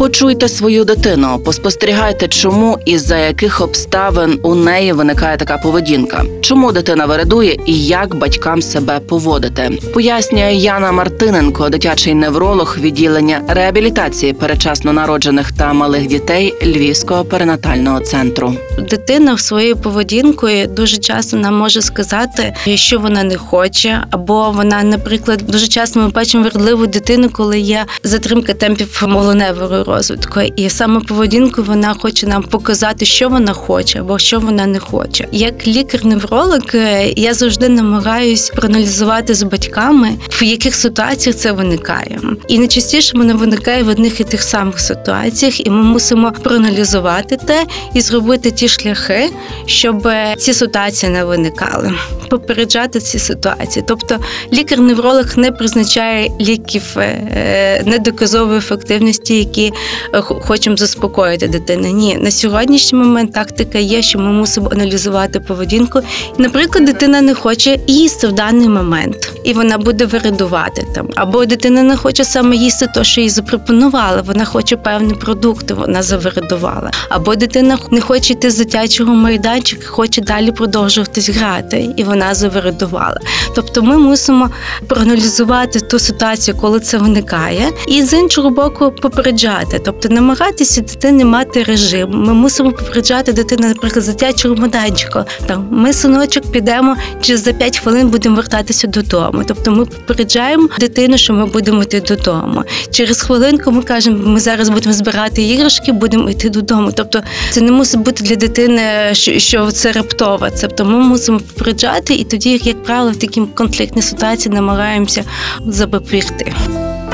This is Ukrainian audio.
Почуйте свою дитину, поспостерігайте, чому і за яких обставин у неї виникає така поведінка, чому дитина вередує і як батькам себе поводити. Пояснює Яна Мартиненко, дитячий невролог відділення реабілітації перечасно народжених та малих дітей Львівського перинатального центру. Дитина своєю поведінкою дуже часто нам може сказати, що вона не хоче, або вона, наприклад, дуже часто ми бачимо вередливу дитину, коли є затримка темпів молоневого розвитку, і саме поведінку вона хоче нам показати, що вона хоче або що вона не хоче. Як лікар-невролог, е, я завжди намагаюсь проаналізувати з батьками, в яких ситуаціях це виникає. І найчастіше воно виникає в одних і тих самих ситуаціях, і ми мусимо проаналізувати те і зробити ті шляхи, щоб е, ці ситуації не виникали, попереджати ці ситуації. Тобто лікар-невролог не призначає ліків е, недоказової ефективності, які хочемо заспокоїти дитину. Ні, на сьогоднішній момент тактика є, що ми мусимо аналізувати поведінку. Наприклад, дитина не хоче їсти в даний момент, і вона буде виридувати там. Або дитина не хоче саме їсти те, що їй запропонували. Вона хоче певні продукти, вона завиридувала. Або дитина не хоче йти з дитячого майданчика, хоче далі продовжуватись грати, і вона завиридувала. Тобто ми мусимо проаналізувати ту ситуацію, коли це виникає, і з іншого боку попереджати, тобто намагатися дитини мати режим. Ми мусимо попереджати дитину, наприклад, з дитячого майданчика. Там ми синочок підемо, чи за 5 хвилин будемо вертатися додому. Тобто ми попереджаємо дитину, що ми будемо йти додому. Через хвилинку ми кажемо, ми зараз будемо збирати іграшки, будемо йти додому. Тобто це не мусить бути для дитини, що це раптово. Тобто ми мусимо попереджати, і тоді, як правило, в такій конфліктній ситуації намагаємося запобігти.